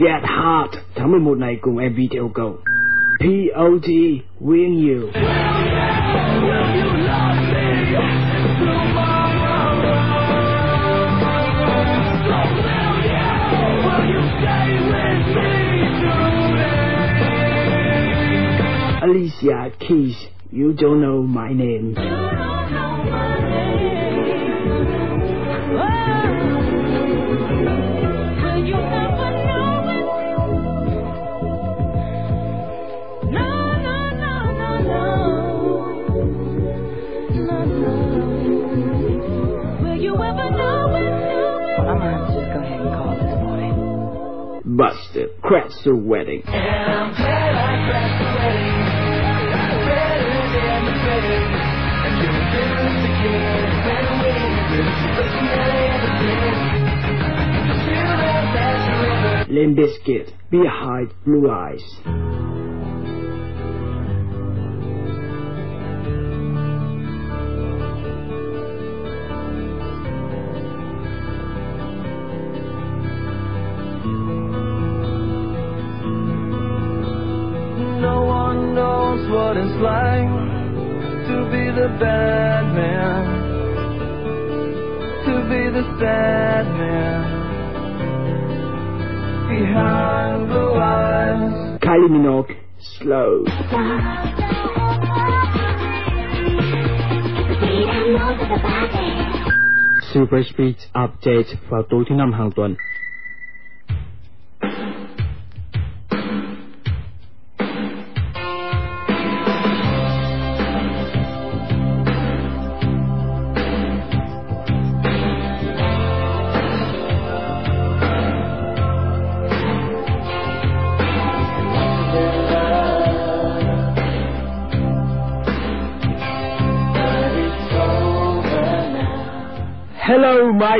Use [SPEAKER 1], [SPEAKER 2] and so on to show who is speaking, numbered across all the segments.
[SPEAKER 1] Get Hot. Tháng 11 này cùng MV theo cầu. P.O.T. Win You. Alicia Keys, You Don't Know My Name. The wedding. Limp Behind Blue Eyes.
[SPEAKER 2] Knows what it's like to be the bad man, to be the sad man behind blue eyes.
[SPEAKER 1] Kylie Minogue, Slow. Super Speed Update vào tối thứ năm hàng tuần.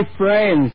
[SPEAKER 1] My friends.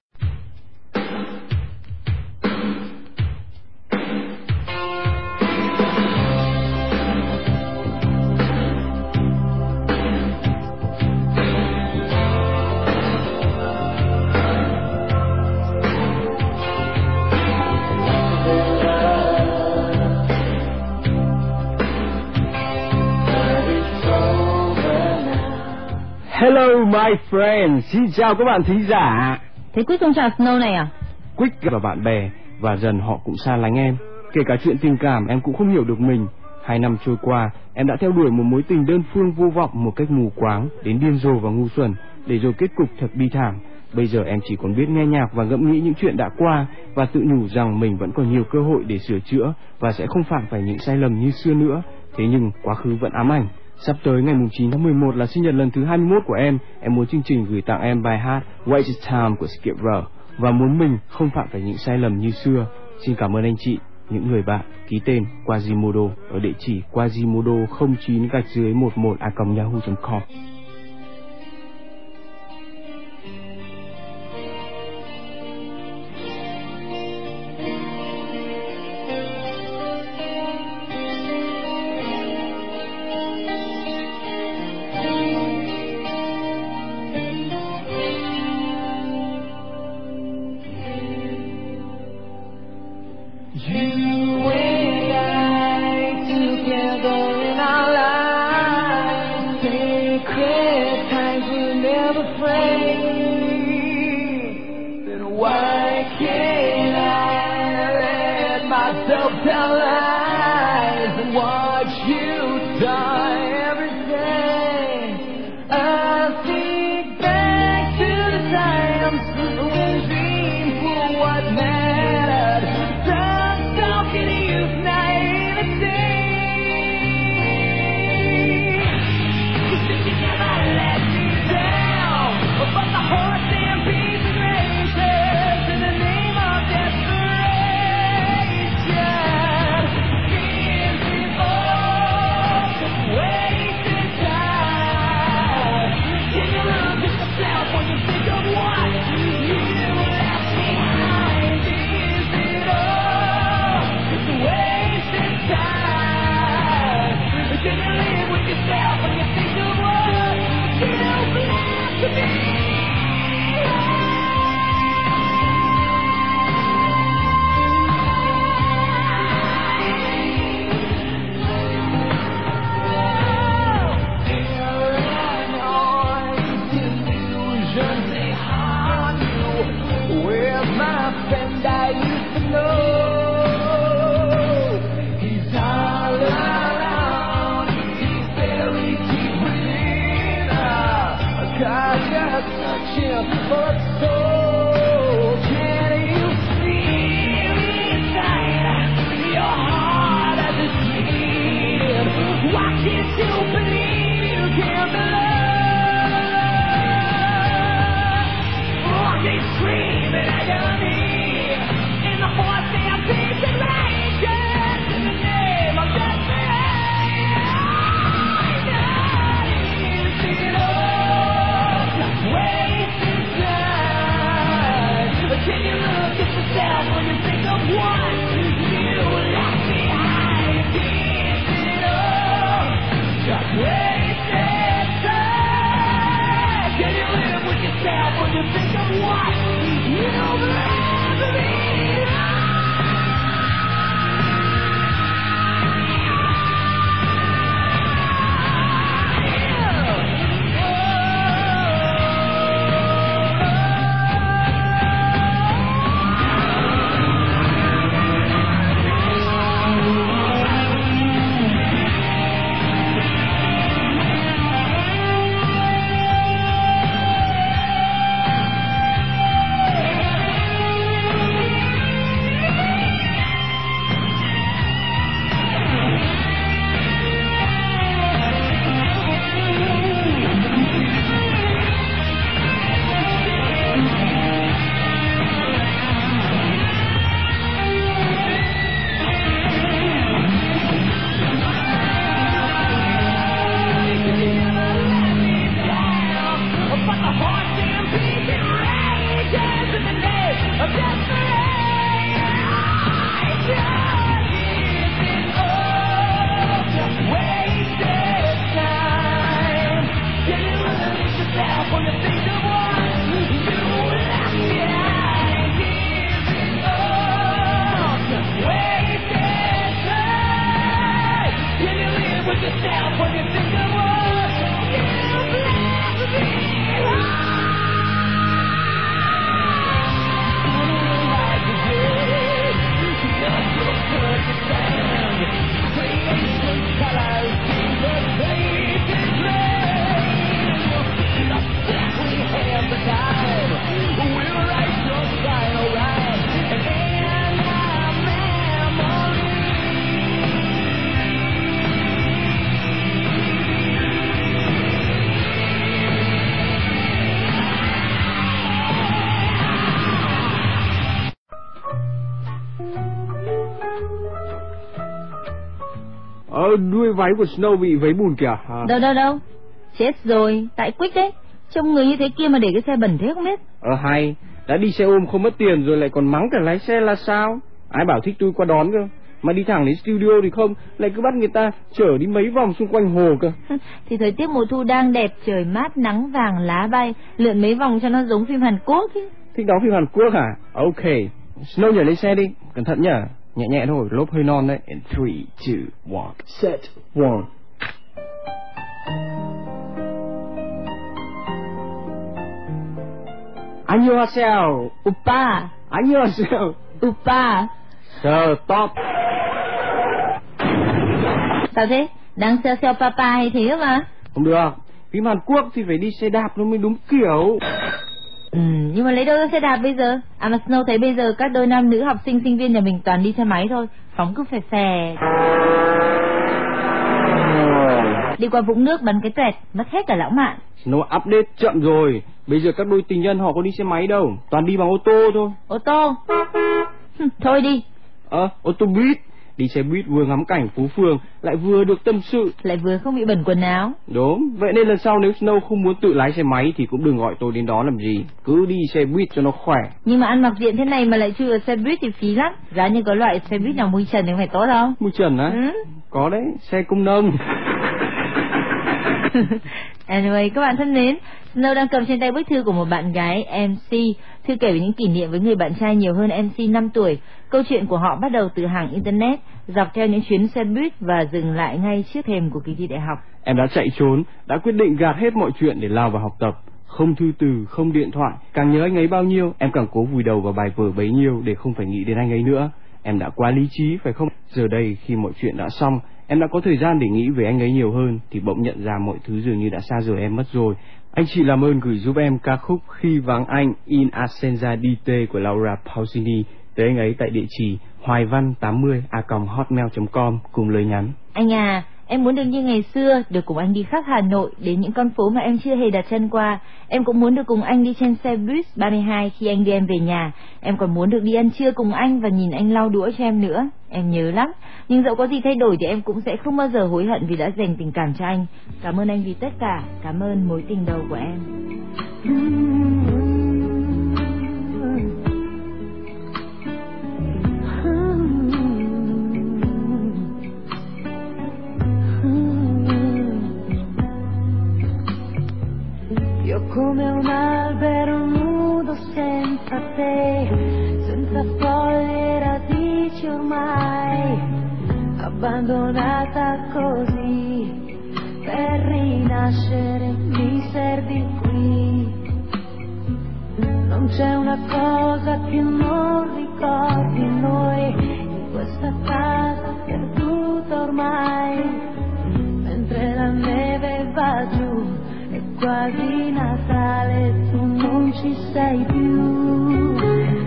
[SPEAKER 1] Xin chào các bạn thính giả.
[SPEAKER 3] Thế Quyết không chào Snow này à?
[SPEAKER 1] Quick và bạn bè và dần họ cũng xa lánh em. Kể cả chuyện tình cảm em cũng không hiểu được mình. Hai năm trôi qua, em đã theo đuổi một mối tình đơn phương vô vọng một cách mù quáng, đến điên rồ và ngu xuẩn, để rồi kết cục thật bi thảm. Bây giờ em chỉ còn biết nghe nhạc và ngẫm nghĩ những chuyện đã qua và tự nhủ rằng mình vẫn còn nhiều cơ hội để sửa chữa và sẽ không phạm phải những sai lầm như xưa nữa. Thế nhưng quá khứ vẫn ám ảnh. Sắp tới ngày 9 tháng 11 là sinh nhật lần thứ 21 của em. Em muốn chương trình gửi tặng em bài hát Wait It's Time của Skip Row và muốn mình không phạm phải những sai lầm như xưa. Xin cảm ơn anh chị, những người bạn ký tên Quasimodo ở địa chỉ quasimodo 09 gạch dưới 11 a yahoo.com.
[SPEAKER 4] Yeah! Đuôi váy của Snow bị vấy bùn kìa. À,
[SPEAKER 3] Đâu đâu đâu. Chết rồi, tại Quick đấy. Trông người như thế kia mà để cái xe bẩn thế không biết.
[SPEAKER 4] ờ hay, đã đi xe ôm không mất tiền rồi lại còn mắng cả lái xe là sao? Ai bảo thích tôi qua đón cơ? Mà đi thẳng đến studio thì không, lại cứ bắt người ta chở đi mấy vòng xung quanh hồ cơ.
[SPEAKER 3] thì thời tiết mùa thu đang đẹp, trời mát, nắng vàng, lá bay, lượn mấy vòng cho nó giống phim Hàn Quốc chứ.
[SPEAKER 4] Thích đóng phim Hàn Quốc hả? Ok. Snow nhảy lên xe đi, cẩn thận nhá. Nhẹ nhẹ thôi, lốp hơi non đấy. In 3, 2, 1, set 1. 안녕하세요.
[SPEAKER 3] Upa,
[SPEAKER 4] 안녕하세요.
[SPEAKER 3] Upa.
[SPEAKER 4] Stop.
[SPEAKER 3] Sao thế? Đang xeo xeo papa hay thế mà.
[SPEAKER 4] Không được. Phim Hàn Quốc thì phải đi xe đạp nó mới đúng kiểu.
[SPEAKER 3] Ừ, nhưng mà lấy đâu ra xe đạp bây giờ? À mà Snow thấy bây giờ các đôi nam nữ học sinh sinh viên nhà mình toàn đi xe máy thôi, phóng cứ phè phè. Đi qua vũng nước bắn cái tuẹt, mất hết cả lãng mạn.
[SPEAKER 4] Snow update chậm rồi. Bây giờ các đôi tình nhân họ có đi xe máy đâu. Toàn đi bằng ô tô thôi.
[SPEAKER 3] Ô tô. Thôi đi,
[SPEAKER 4] Ờ, ô tô buýt. Đi xe buýt vừa ngắm cảnh phố phường, lại vừa được tâm sự.
[SPEAKER 3] lại vừa không bị bẩn quần áo.
[SPEAKER 4] Đúng, vậy nên lần sau nếu Snow không muốn tự lái xe máy thì cũng đừng gọi tôi đến đó làm gì. Cứ đi xe buýt cho nó khỏe.
[SPEAKER 3] Nhưng mà ăn mặc diện thế này mà lại chui vào xe buýt thì phí lắm. Giá như có loại xe buýt nào mui trần thì phải tốt không?
[SPEAKER 4] Mui trần á?
[SPEAKER 3] Ừ.
[SPEAKER 4] Có đấy, xe công nông.
[SPEAKER 3] anyway, các bạn thân mến, Snow đang cầm trên tay bức thư của một bạn gái MC. Thư kể về những kỷ niệm với người bạn trai nhiều hơn MC 5 tuổi. Câu chuyện của họ bắt đầu từ hàng Internet, dọc theo những chuyến xe buýt và dừng lại ngay trước thềm của kỳ thi đại học.
[SPEAKER 4] Em đã chạy trốn, đã quyết định gạt hết mọi chuyện để lao vào học tập. Không thư từ, không điện thoại, càng nhớ anh ấy bao nhiêu, em càng cố vùi đầu vào bài vở bấy nhiêu để không phải nghĩ đến anh ấy nữa. Em đã quá lý trí phải không? Giờ đây khi mọi chuyện đã xong, em đã có thời gian để nghĩ về anh ấy nhiều hơn thì bỗng nhận ra mọi thứ dường như đã xa rời em mất rồi. Anh chị làm ơn gửi giúp em ca khúc Khi vắng anh In Ascenza DT của Laura Pausini tới anh ấy tại địa chỉ hoài văn 80 a hotmail.com cùng lời nhắn.
[SPEAKER 3] Anh à, em muốn được như ngày xưa, được cùng anh đi khắp Hà Nội đến những con phố mà em chưa hề đặt chân qua. Em cũng muốn được cùng anh đi trên xe bus 32 khi anh đưa em về nhà. Em còn muốn được đi ăn trưa cùng anh và nhìn anh lau đũa cho em nữa. Em nhớ lắm. Nhưng dẫu có gì thay đổi thì em cũng sẽ không bao giờ hối hận vì đã dành tình cảm cho anh. Cảm ơn anh vì tất cả. Cảm ơn mối tình đầu của em.
[SPEAKER 5] Io come un albero nudo senza te, senza foglie radici ormai, abbandonata così, per rinascere mi servi qui. Non c'è una cosa che non ricordi noi, in questa casa perduta ormai, mentre la neve va giù, quasi Natale, tu non ci sei più.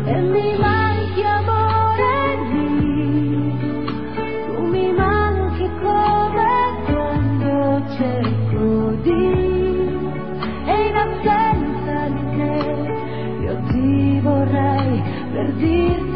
[SPEAKER 5] E mi manchi amore mio, tu mi manchi come quando cerco di, e in assenza di te, io ti vorrei per dirti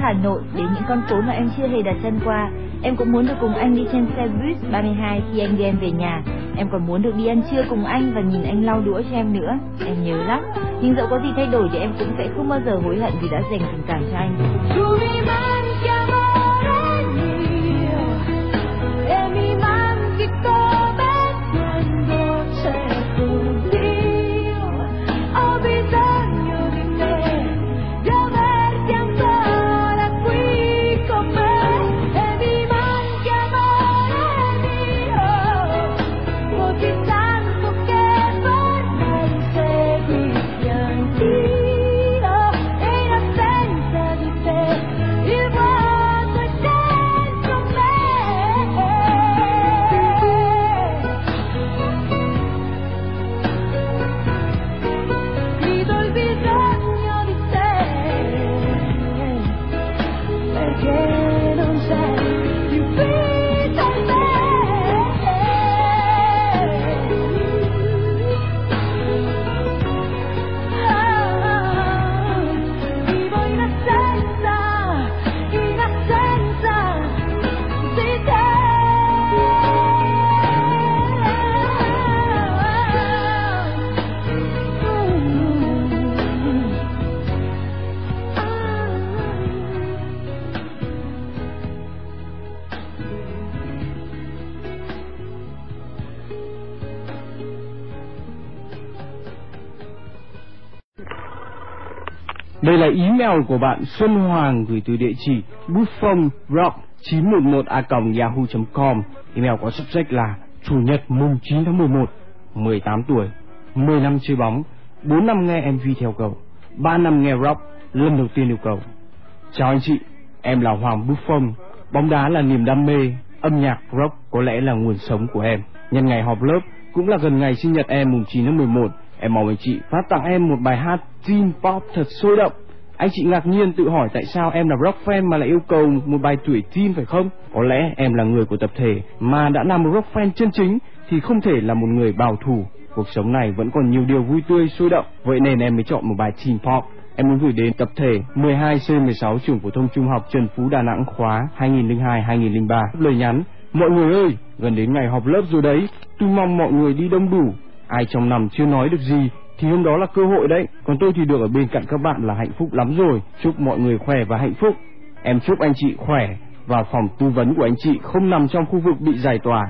[SPEAKER 5] Hà Nội đến những con phố mà em chưa hề đặt chân qua. Em cũng muốn được cùng anh đi trên xe buýt 32 khi anh đưa em về nhà. Em còn muốn được đi ăn trưa cùng anh và nhìn anh lau đũa cho em nữa. Em nhớ lắm. Nhưng dẫu có gì thay đổi thì em cũng sẽ không bao giờ hối hận vì đã dành tình cảm cho anh.
[SPEAKER 4] Đây là email của bạn Xuân Hoàng gửi từ địa chỉ buffonrock911a.yahoo.com Email có subject là Chủ nhật mùng 9 tháng 11 18 tuổi 10 năm chơi bóng 4 năm nghe MV theo cầu 3 năm nghe rock, Lần đầu tiên yêu cầu Chào anh chị, Em là Hoàng Buffon Bóng đá là niềm đam mê, Âm nhạc, rock có lẽ là nguồn sống của em. Nhân ngày họp lớp Cũng là gần ngày sinh nhật em mùng 9 tháng 11 Em mong anh chị phát tặng em một bài hát teen pop thật sôi động anh chị ngạc nhiên tự hỏi tại sao em là rock fan mà lại yêu cầu một bài tuổi teen phải không? Có lẽ em là người của tập thể mà đã là một rock fan chân chính thì không thể là một người bảo thủ. Cuộc sống này vẫn còn nhiều điều vui tươi sôi động, vậy nên em mới chọn một bài teen pop. Em muốn gửi đến tập thể 12C16 trường phổ thông trung học Trần Phú Đà Nẵng khóa 2002-2003. Lời nhắn, mọi người ơi, gần đến ngày họp lớp rồi đấy, tôi mong mọi người đi đông đủ. Ai trong năm chưa nói được gì thì hôm đó là cơ hội đấy. Còn tôi thì được ở bên cạnh các bạn là hạnh phúc lắm rồi. Chúc mọi người khỏe và hạnh phúc. Em chúc anh chị khỏe và phòng tư vấn của anh chị không nằm trong khu vực bị giải tỏa.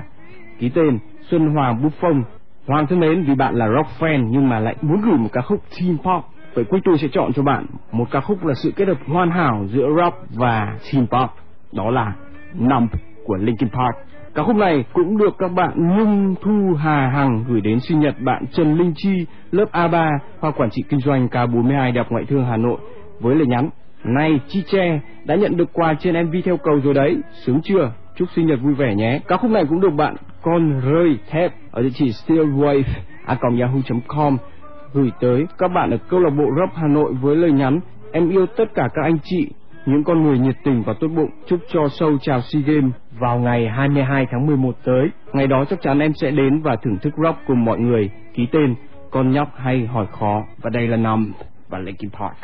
[SPEAKER 4] Ký tên Xuân Hoàng Buffon. Hoàng thân mến, vì bạn là rock fan nhưng mà lại muốn gửi một ca khúc teen pop. Vậy quý tôi sẽ chọn cho bạn một ca khúc là sự kết hợp hoàn hảo giữa rock và teen pop. Đó là Numb của Linkin Park. Ca khúc này cũng được các bạn Nhung Thu Hà Hằng gửi đến sinh nhật bạn Trần Linh Chi, lớp A3, khoa quản trị kinh doanh K42 Đại học Ngoại thương Hà Nội với lời nhắn: "Này Chi Tre đã nhận được quà trên MV theo cầu rồi đấy, sướng chưa? Chúc sinh nhật vui vẻ nhé." Ca khúc này cũng được bạn Con Rơi Thép ở địa chỉ stillwave@yahoo.com gửi tới các bạn ở câu lạc bộ Rock Hà Nội với lời nhắn: "Em yêu tất cả các anh chị những con người nhiệt tình và tốt bụng chúc cho show chào SEA Games vào ngày 22 tháng 11 tới. Ngày đó chắc chắn em sẽ đến và thưởng thức rock cùng mọi người. Ký tên, Con nhóc hay hỏi khó và đây là Nam và Linkin Park.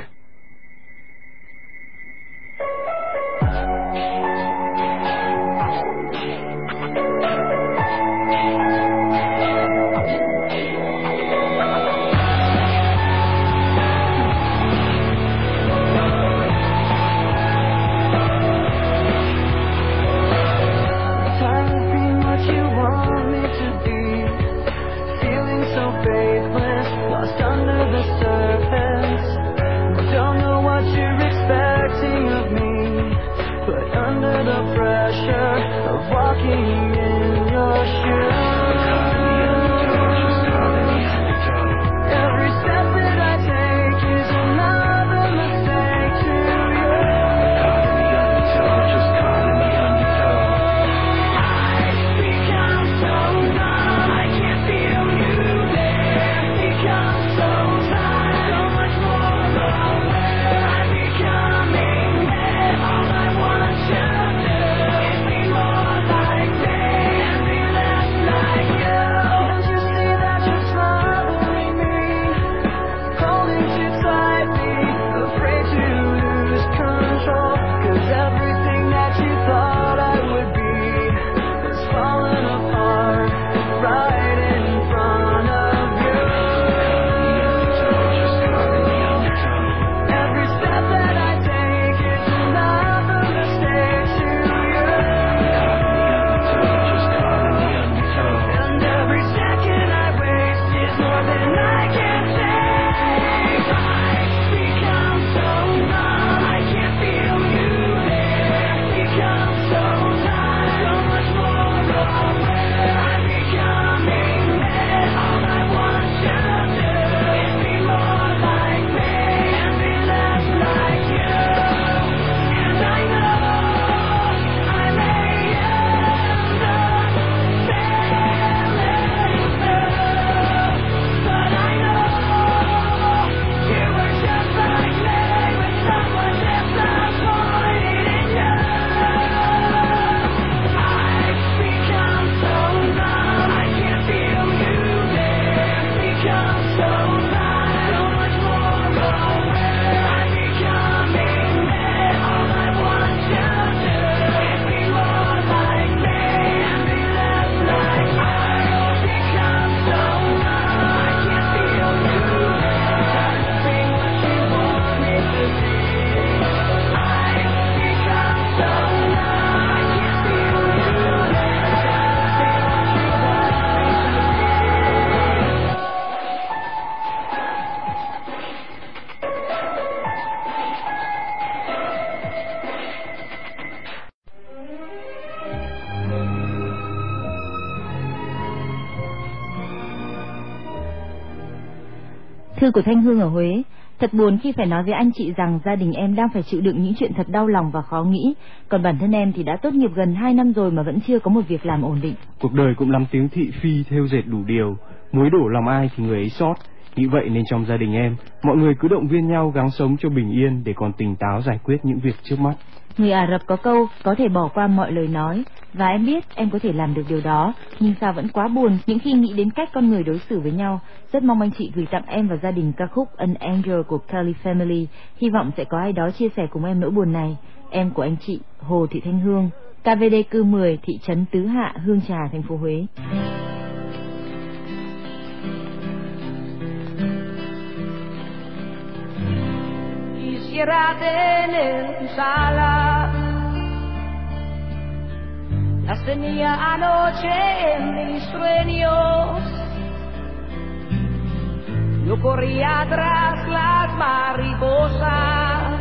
[SPEAKER 3] Thư của Thanh Hương ở Huế. Thật buồn khi phải nói với anh chị rằng gia đình em đang phải chịu đựng những chuyện thật đau lòng và khó nghĩ. Còn bản thân em thì đã tốt nghiệp gần 2 năm rồi mà vẫn chưa có một việc làm ổn định.
[SPEAKER 4] Cuộc đời cũng lắm tiếng thị phi theo dệt đủ điều, muối đổ lòng ai thì người ấy sót. Nghĩ vậy nên trong gia đình em, mọi người cứ động viên nhau gắng sống cho bình yên để còn tỉnh táo giải quyết những việc trước mắt.
[SPEAKER 3] Người Ả Rập có câu có thể bỏ qua mọi lời nói và em biết em có thể làm được điều đó nhưng sao vẫn quá buồn những khi nghĩ đến cách con người đối xử với nhau. Rất mong anh chị gửi tặng em và gia đình ca khúc An Angel của Kelly Family. Hy vọng sẽ có ai đó chia sẻ cùng em nỗi buồn này. Em của anh chị Hồ Thị Thanh Hương, KVD cư 10, thị trấn Tứ Hạ, Hương Trà, thành phố Huế.
[SPEAKER 5] Quisiera tener tus alas. Las tenía anoche en mis sueños. Yo corría tras las mariposas.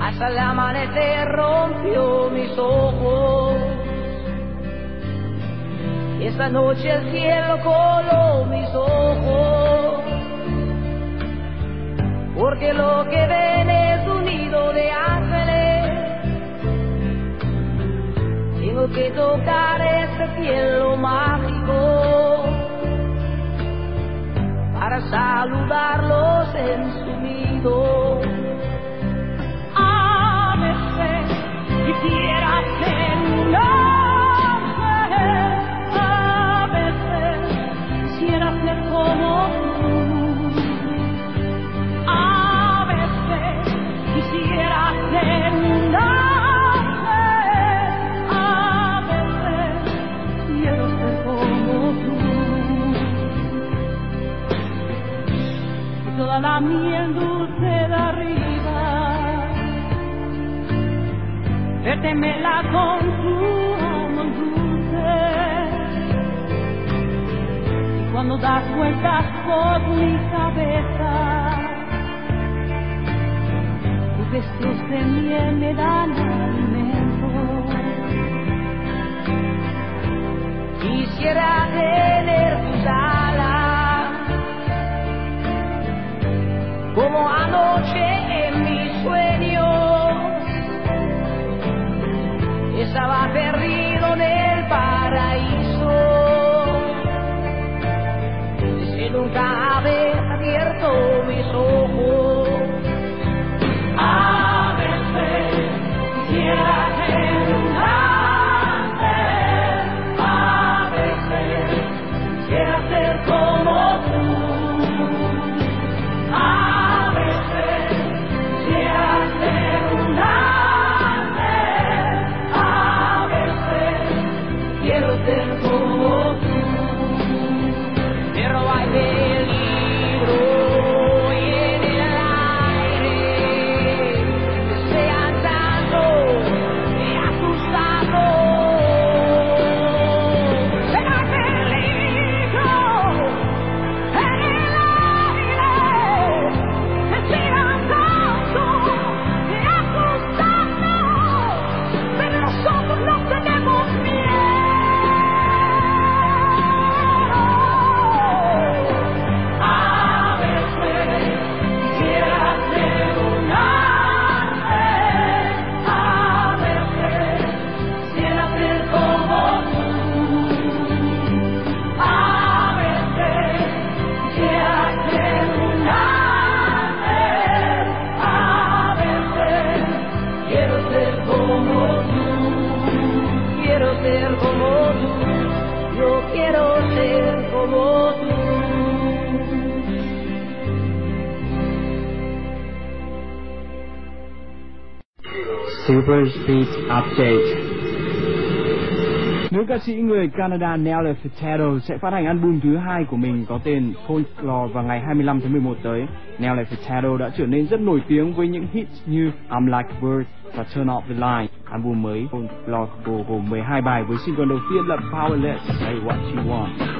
[SPEAKER 5] Hasta el amanecer rompió mis ojos. Esta noche el cielo coló mis ojos porque lo que ven es un nido de ángeles. Tengo que tocar este cielo mágico para saludarlos en su nido. A veces quisiera la miel dulce de arriba, vértemela con tu amor dulce. Y cuando das vueltas por mi cabeza, tus besos de miel me dan alimento.
[SPEAKER 4] Silver Street Update Nữ ca sĩ người Canada Nelly Furtado sẽ phát hành album thứ hai của mình có tên Folklore vào ngày 25 tháng 11 tới. Nelly Furtado đã trở nên rất nổi tiếng với những hits như I'm Like a Bird và Turn Off the Light. Album mới Folklore gồm 12 bài với single đầu tiên là Powerless, Say What You Want.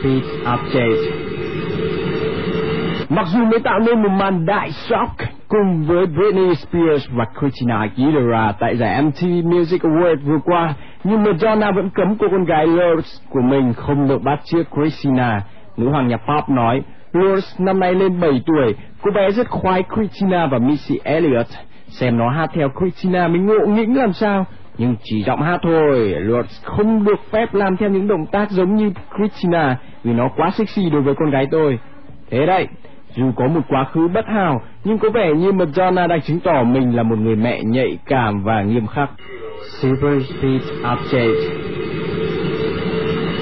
[SPEAKER 4] Speed Update Mặc dù mới tạo nên một màn đại shock cùng với Britney Spears và Christina Aguilera tại giải MTV Music Awards vừa qua, nhưng Madonna vẫn cấm cô con gái Lourdes của mình không được bắt chước Christina. Nữ hoàng nhạc pop nói, Lourdes năm nay lên 7 tuổi, cô bé rất khoái Christina và Missy Elliott. Xem nó hát theo Christina mới ngộ nghĩnh làm sao. Nhưng chỉ giọng hát thôi, Lourdes không được phép làm theo những động tác giống như Christina vì nó quá sexy đối với con gái tôi. Thế đấy, dù có một quá khứ bất hảo, nhưng có vẻ như Madonna đang chứng tỏ mình là một người mẹ nhạy cảm và nghiêm khắc. Super Speed Update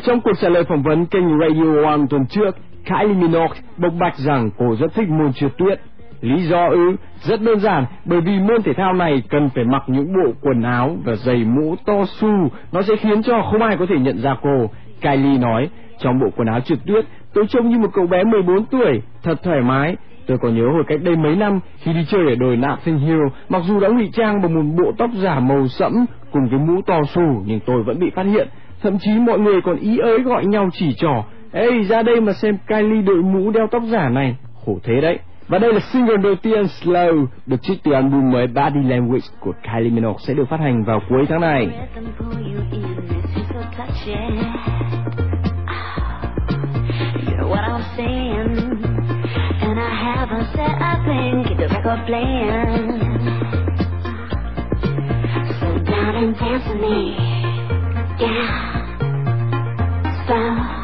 [SPEAKER 4] Trong cuộc trả lời phỏng vấn kênh Radio One tuần trước, Kylie Minogue bộc bạch rằng cô rất thích môn trượt tuyết. Lý do ư? Rất đơn giản, bởi vì môn thể thao này cần phải mặc những bộ quần áo và giày mũ to su, nó sẽ khiến cho không ai có thể nhận ra cô. Kylie nói, trong bộ quần áo trượt tuyết, tôi trông như một cậu bé 14 tuổi, thật thoải mái. Tôi còn nhớ hồi cách đây mấy năm khi đi chơi ở đồi Nothing Hill, mặc dù đã ngụy trang bằng một bộ tóc giả màu sẫm cùng cái mũ to xù, nhưng tôi vẫn bị phát hiện. Thậm chí mọi người còn ý ới gọi nhau chỉ trỏ. Ê, ra đây mà xem Kylie đội mũ đeo tóc giả này. Khổ thế đấy. Và đây là single đầu tiên Slow được trích từ album mới Body Language của Kylie Minogue sẽ được phát hành vào cuối tháng này.
[SPEAKER 6] So down and dance with me, yeah. So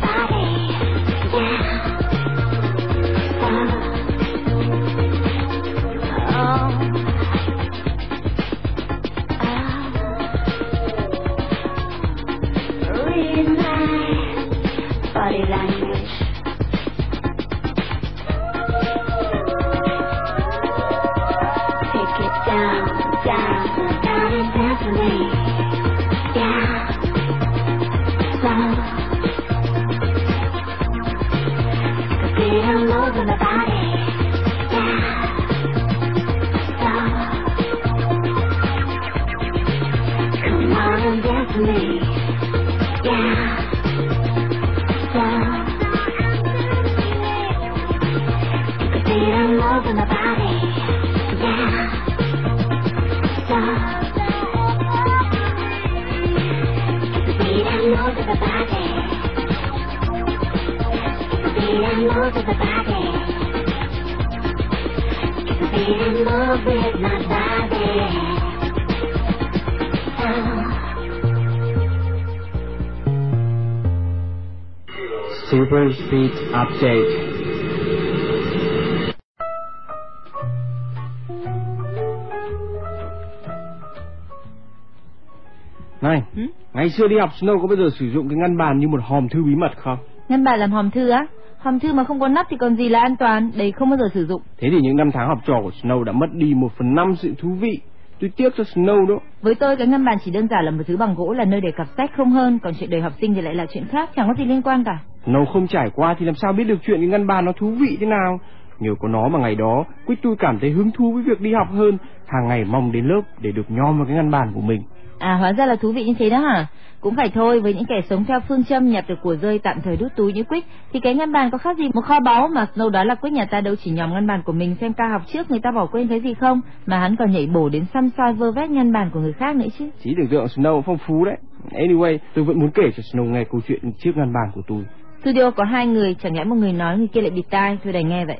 [SPEAKER 4] xưa đi học Snow có bao giờ sử dụng cái ngăn bàn như một hòm thư bí mật không?
[SPEAKER 3] Ngân bà làm hòm thư á? Hòm thư mà không có nắp thì còn gì là an toàn, đấy không bao giờ sử dụng.
[SPEAKER 4] Thế thì những năm tháng học trò của Snow đã mất đi một phần năm sự thú vị. Tôi tiếc cho Snow đó.
[SPEAKER 3] Với tôi cái ngân bàn chỉ đơn giản là một thứ bằng gỗ là nơi để cặp sách không hơn, còn chuyện đời học sinh thì lại là chuyện khác, chẳng có gì liên quan cả.
[SPEAKER 4] Snow không trải qua thì làm sao biết được chuyện cái ngăn bàn nó thú vị thế nào. Nhờ có nó mà ngày đó, Quýt tôi cảm thấy hứng thú với việc đi học hơn, hàng ngày mong đến lớp để được nhom vào cái ngăn bàn của mình.
[SPEAKER 3] À hóa ra là thú vị như thế đó hả? Cũng phải thôi, với những kẻ sống theo phương châm nhặt được của rơi tạm thời đút túi như Quick thì cái ngân bàn có khác gì một kho báu mà Snow đó là Quick nhà ta đâu chỉ nhòm ngân bàn của mình xem ca học trước người ta bỏ quên cái gì không, mà hắn còn nhảy bổ đến xăm soi vơ vét ngân bàn của người khác nữa chứ.
[SPEAKER 4] Chỉ tưởng tượng Snow phong phú đấy. Anyway, tôi vẫn muốn kể cho Snow nghe câu chuyện chiếc ngăn bàn của tôi.
[SPEAKER 3] Studio có hai người, chẳng lẽ một người nói người kia lại bịt tai, tôi đành nghe vậy.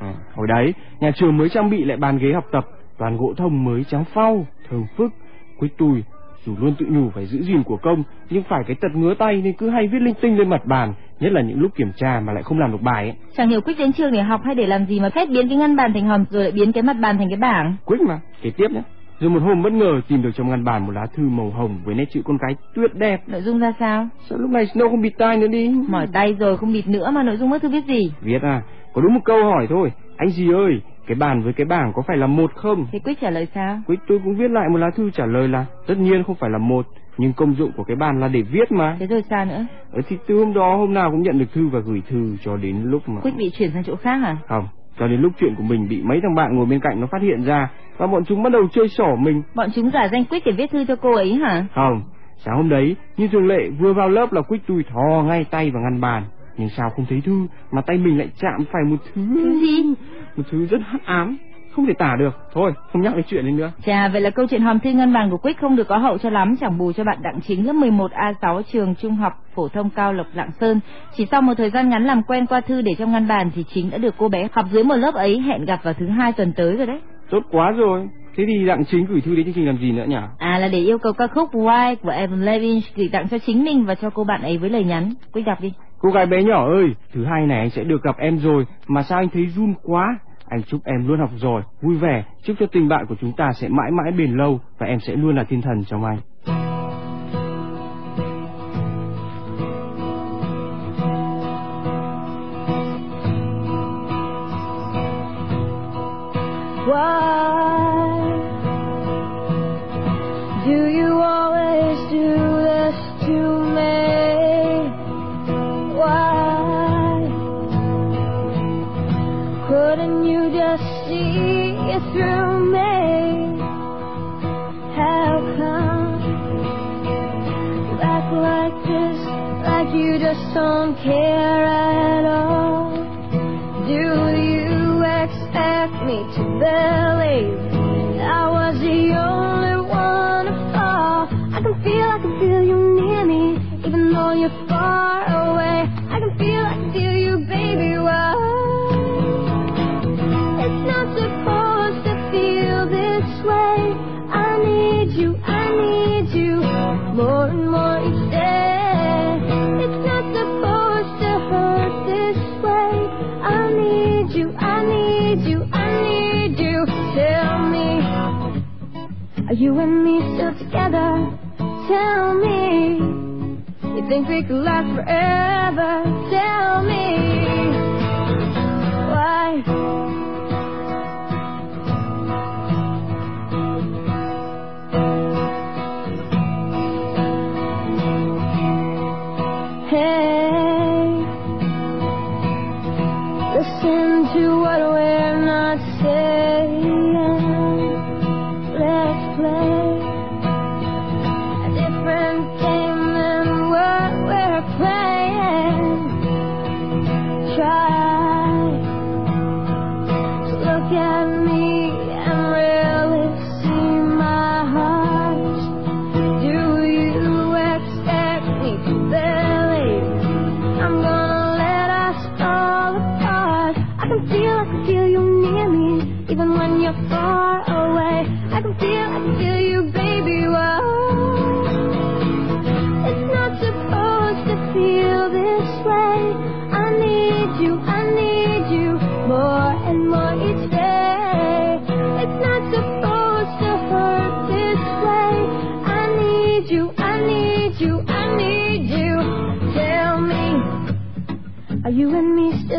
[SPEAKER 4] Ừ, hồi đấy, nhà trường mới trang bị lại bàn ghế học tập, toàn gỗ thông mới trắng phau, thơm phức. Quýt tôi, dù luôn tự nhủ phải giữ gìn của công, nhưng phải cái tật ngứa tay nên cứ hay viết linh tinh lên mặt bàn, nhất là những lúc kiểm tra mà lại không làm được bài ấy.
[SPEAKER 3] Chẳng hiểu Quick đến trường để học hay để làm gì mà phép biến cái ngăn bàn thành hòm rồi lại biến cái mặt bàn thành cái bảng.
[SPEAKER 4] Quýt mà, kể tiếp nhé. Rồi một hôm bất ngờ tìm được trong ngăn bàn một lá thư màu hồng với nét chữ con cái tuyệt đẹp.
[SPEAKER 3] Nội dung ra sao?
[SPEAKER 4] Sao lúc này Snow không bịt tai nữa đi?
[SPEAKER 3] Mỏi tay rồi không bịt nữa mà nội dung bức thư viết gì?
[SPEAKER 4] Viết à, có đúng một câu hỏi thôi. Anh gì ơi, cái bàn với cái bảng có phải là một không?
[SPEAKER 3] Thế Quyết trả lời sao?
[SPEAKER 4] Quyết tôi cũng viết lại một lá thư trả lời là tất nhiên không phải là một, nhưng công dụng của cái bàn là để viết mà.
[SPEAKER 3] Thế rồi sao nữa?
[SPEAKER 4] Ờ thì từ hôm đó hôm nào cũng nhận được thư và gửi thư cho đến lúc mà...
[SPEAKER 3] Quyết bị chuyển sang chỗ khác à?
[SPEAKER 4] Không, cho đến lúc chuyện của mình bị mấy thằng bạn ngồi bên cạnh nó phát hiện ra và bọn chúng bắt đầu chơi xỏ mình.
[SPEAKER 3] Bọn chúng giả danh Quyết để viết thư cho cô ấy hả?
[SPEAKER 4] Không, sáng hôm đấy, như thường lệ vừa vào lớp là Quyết tui thò ngay tay vào ngăn bàn. Nhưng sao không thấy thư mà tay mình lại chạm phải một thứ...
[SPEAKER 3] Thứ gì?
[SPEAKER 4] Một thứ rất hắc ám, không thể tả được. Thôi, không nhắc đến chuyện đấy nữa.
[SPEAKER 3] Chà, vậy là câu chuyện hòm thư ngân bàn của Quyết không được có hậu cho lắm, chẳng bù cho bạn Đặng Chính lớp 11A6 trường Trung học phổ thông Cao Lộc Lạng Sơn. Chỉ sau một thời gian ngắn làm quen qua thư để trong ngăn bàn thì Chính đã được cô bé học dưới một lớp ấy hẹn gặp vào thứ hai tuần tới rồi đấy.
[SPEAKER 4] Tốt quá rồi. Thế thì Đặng Chính gửi thư đến chương trình làm gì nữa nhỉ?
[SPEAKER 3] À là để yêu cầu ca khúc Why của Evan Levin gửi tặng cho chính mình và cho cô bạn ấy với lời nhắn. Quyết đọc đi.
[SPEAKER 4] Cô gái bé nhỏ ơi, thứ hai này anh sẽ được gặp em rồi, mà sao anh thấy run quá? Anh chúc em luôn học giỏi, vui vẻ, chúc cho tình bạn của chúng ta sẽ mãi mãi bền lâu và em sẽ luôn là thiên thần trong anh.
[SPEAKER 5] Wow. You just don't care at all? Do you expect me to believe I was the only one to fall? I can feel, I can you and me still together? Tell me, you think we could last forever? Tell me, why?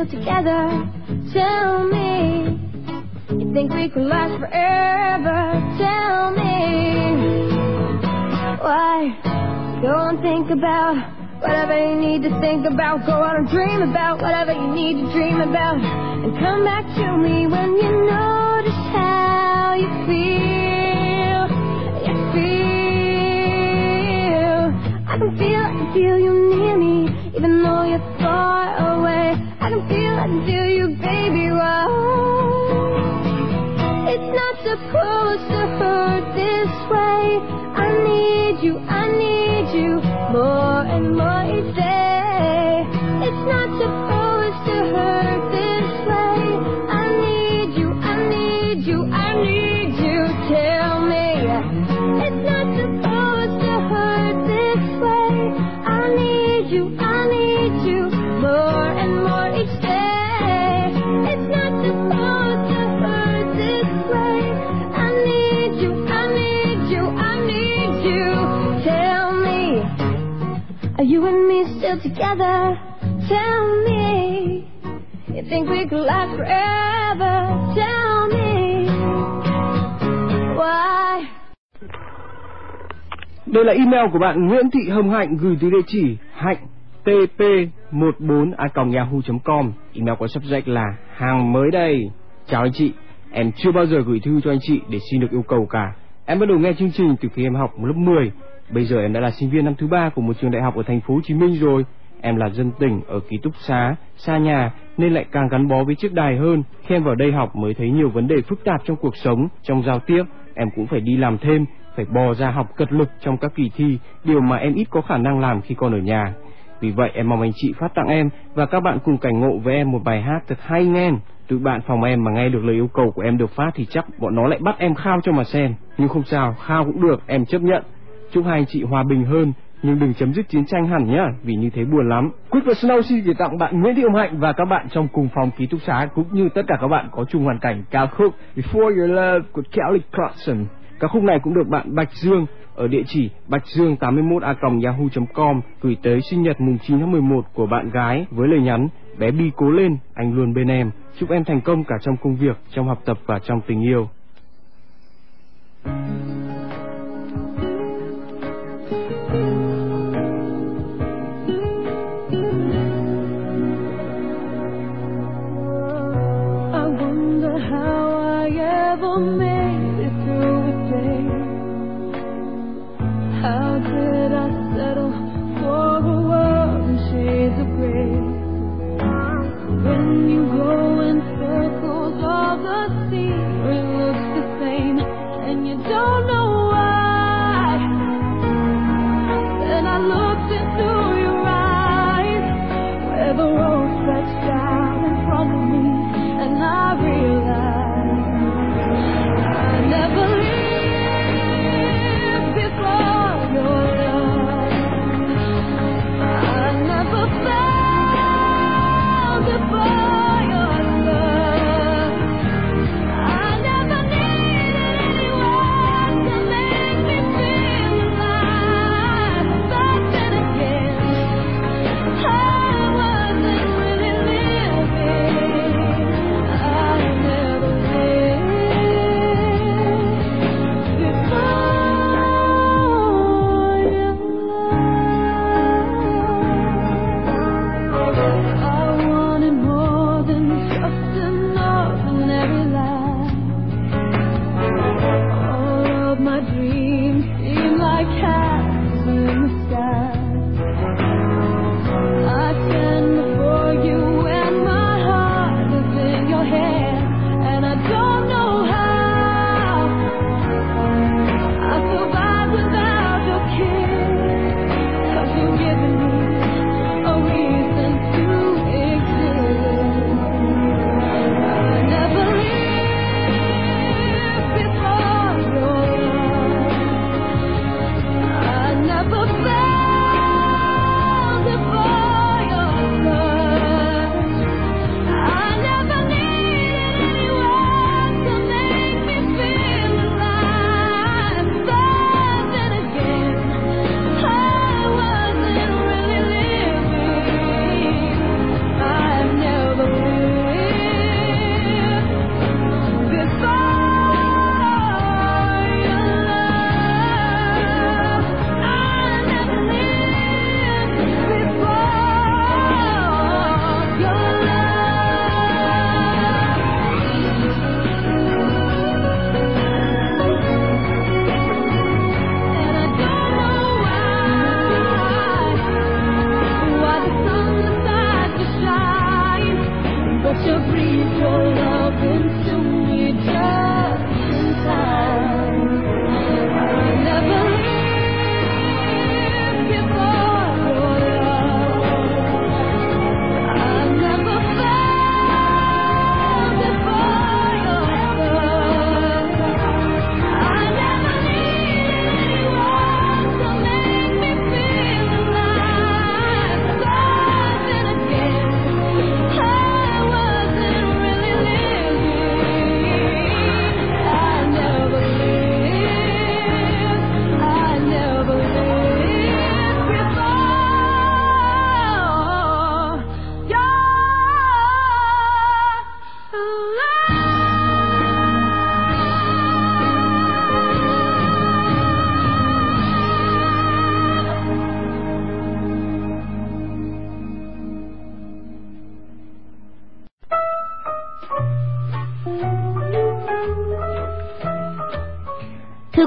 [SPEAKER 5] Still together? Tell me, you think we could last forever? Tell me, why? Go and think about whatever you need to think about. Go out and dream about whatever you need to dream about. And come back to me when you just how you feel. You feel. I can feel, I can feel you near me, even though you're far away. I can feel, I can feel you, baby. Whoa. It's not supposed to hurt this way. Are you and me still together? Tell me, you
[SPEAKER 7] think we could last forever? Tell me why.
[SPEAKER 5] Đây là email của bạn Nguyễn Thị Hồng Hạnh gửi từ địa chỉ hạnh tp14a.yahoo.com Email có subject là hàng mới đây. Chào anh chị, em chưa bao giờ gửi thư cho anh chị để xin được yêu cầu cả. Em bắt đầu nghe chương trình từ khi em học lớp 10. Bây giờ em đã là sinh viên năm thứ ba của một trường đại học ở thành phố Hồ Chí Minh rồi. Em là dân tỉnh ở ký túc xá, xa nhà nên lại càng gắn bó với chiếc đài hơn. Khi em vào đây học mới thấy nhiều vấn đề phức tạp trong cuộc sống, trong giao tiếp. Em cũng phải đi làm thêm, phải bò ra học cật lực trong các kỳ thi, điều mà em ít có khả năng làm khi còn ở nhà. Vì vậy em mong anh chị phát tặng em và các bạn cùng cảnh ngộ với em một bài hát thật hay nghe. Tụi bạn phòng em mà nghe được lời yêu cầu của em được phát thì chắc bọn nó lại bắt em khao cho mà xem. Nhưng không sao, khao cũng được, em chấp nhận. Chúc hai anh chị hòa bình hơn, nhưng đừng chấm dứt chiến tranh hẳn nhá, vì như thế buồn lắm. Quick và Snow xin gửi tặng bạn Nguyễn Thị Hồng Hạnh và các bạn trong cùng phòng ký túc xá cũng như tất cả các bạn có chung hoàn cảnh ca khúc Before Your Love của Kelly Clarkson. Các khúc này cũng được bạn Bạch Dương ở địa chỉ bạch dương 81 a yahoo.com gửi tới sinh nhật mùng 9 tháng 11 của bạn gái với lời nhắn bé bi cố lên anh luôn bên em chúc em thành công cả trong công việc trong học tập và trong tình yêu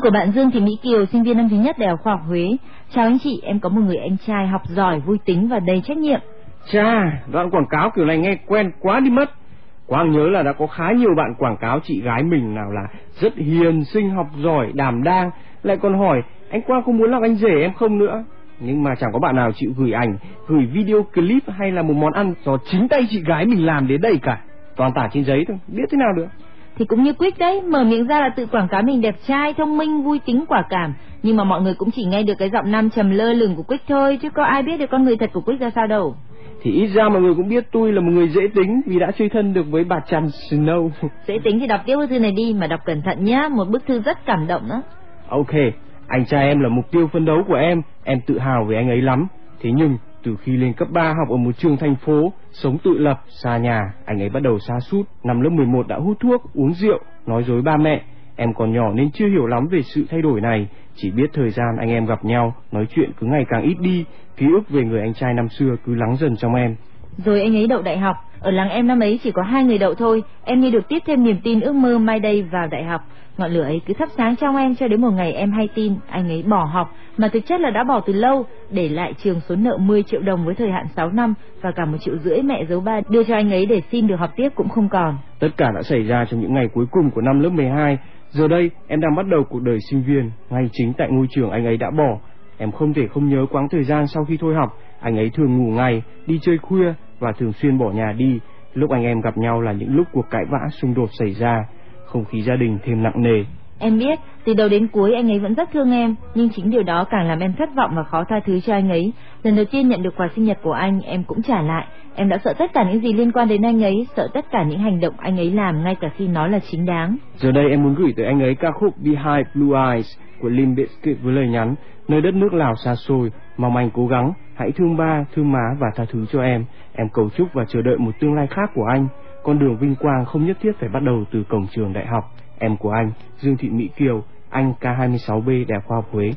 [SPEAKER 3] của bạn Dương Thị Mỹ Kiều, sinh viên năm thứ nhất Đại học Khoa học Huế. Chào anh chị, em có một người anh trai học giỏi, vui tính và đầy trách nhiệm.
[SPEAKER 4] Chà, đoạn quảng cáo kiểu này nghe quen quá đi mất. Quang nhớ là đã có khá nhiều bạn quảng cáo chị gái mình nào là rất hiền, sinh học giỏi, đảm đang, lại còn hỏi anh Quang có muốn làm anh rể em không nữa. Nhưng mà chẳng có bạn nào chịu gửi ảnh, gửi video clip hay là một món ăn do chính tay chị gái mình làm đến đây cả. Toàn tả trên giấy thôi, biết thế nào được.
[SPEAKER 3] Thì cũng như Quick đấy, mở miệng ra là tự quảng cáo mình đẹp trai, thông minh, vui tính, quả cảm. Nhưng mà mọi người cũng chỉ nghe được cái giọng nam trầm lơ lửng của Quick thôi, chứ có ai biết được con người thật của Quick ra sao đâu.
[SPEAKER 4] Thì ít ra mọi người cũng biết tôi là một người dễ tính vì đã chơi thân được với bà Trần Snow.
[SPEAKER 3] Dễ tính thì đọc tiếp bức thư này đi, mà đọc cẩn thận nhá, một bức thư rất cảm động đó.
[SPEAKER 4] Ok, anh trai em là mục tiêu phân đấu của em, em tự hào về anh ấy lắm. Thế nhưng, từ khi lên cấp 3 học ở một trường thành phố, sống tự lập, xa nhà, anh ấy bắt đầu xa sút năm lớp 11 đã hút thuốc, uống rượu, nói dối ba mẹ. Em còn nhỏ nên chưa hiểu lắm về sự thay đổi này, chỉ biết thời gian anh em gặp nhau, nói chuyện cứ ngày càng ít đi, ký ức về người anh trai năm xưa cứ lắng dần trong em.
[SPEAKER 3] Rồi anh ấy đậu đại học, ở làng em năm ấy chỉ có hai người đậu thôi, em như được tiếp thêm niềm tin ước mơ mai đây vào đại học. Ngọn lửa ấy cứ thắp sáng trong em cho đến một ngày em hay tin anh ấy bỏ học, mà thực chất là đã bỏ từ lâu, để lại trường số nợ 10 triệu đồng với thời hạn 6 năm và cả một triệu rưỡi mẹ giấu ba đưa cho anh ấy để xin được học tiếp cũng không còn.
[SPEAKER 4] Tất cả đã xảy ra trong những ngày cuối cùng của năm lớp 12. Giờ đây, em đang bắt đầu cuộc đời sinh viên, ngay chính tại ngôi trường anh ấy đã bỏ. Em không thể không nhớ quãng thời gian sau khi thôi học, anh ấy thường ngủ ngày, đi chơi khuya và thường xuyên bỏ nhà đi. Lúc anh em gặp nhau là những lúc cuộc cãi vã xung đột xảy ra, không khí gia đình thêm nặng nề.
[SPEAKER 3] Em biết, từ đầu đến cuối anh ấy vẫn rất thương em, nhưng chính điều đó càng làm em thất vọng và khó tha thứ cho anh ấy. Lần đầu tiên nhận được quà sinh nhật của anh, em cũng trả lại. Em đã sợ tất cả những gì liên quan đến anh ấy, sợ tất cả những hành động anh ấy làm ngay cả khi nó là chính đáng.
[SPEAKER 4] Giờ đây em muốn gửi tới anh ấy ca khúc Behind Blue Eyes của Limp Bizkit với lời nhắn Nơi đất nước Lào xa xôi, mong anh cố gắng, hãy thương ba, thương má và tha thứ cho em. Em cầu chúc và chờ đợi một tương lai khác của anh. Con đường vinh quang không nhất thiết phải bắt đầu từ cổng trường đại học. Em của anh, Dương Thị Mỹ Kiều, anh K26B Đại học Khoa học Huế.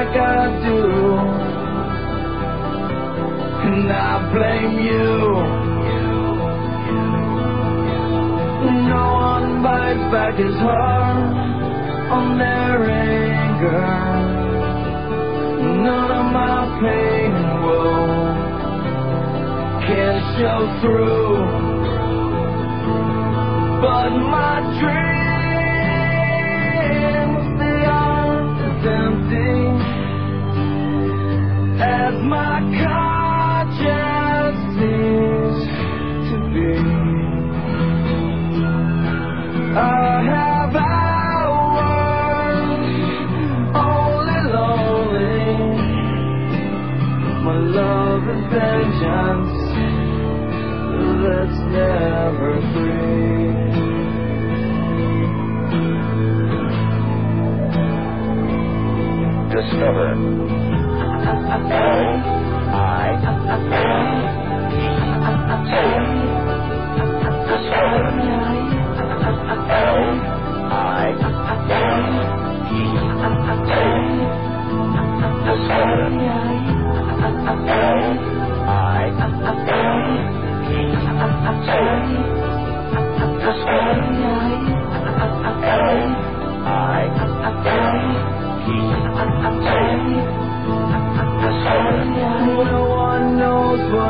[SPEAKER 1] Like I do. And I blame you. No one bites back his heart on their anger. None of my pain and woe can show through. But my dreams, ever free.
[SPEAKER 8] Discover.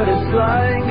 [SPEAKER 1] what it's like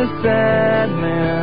[SPEAKER 1] the sad man.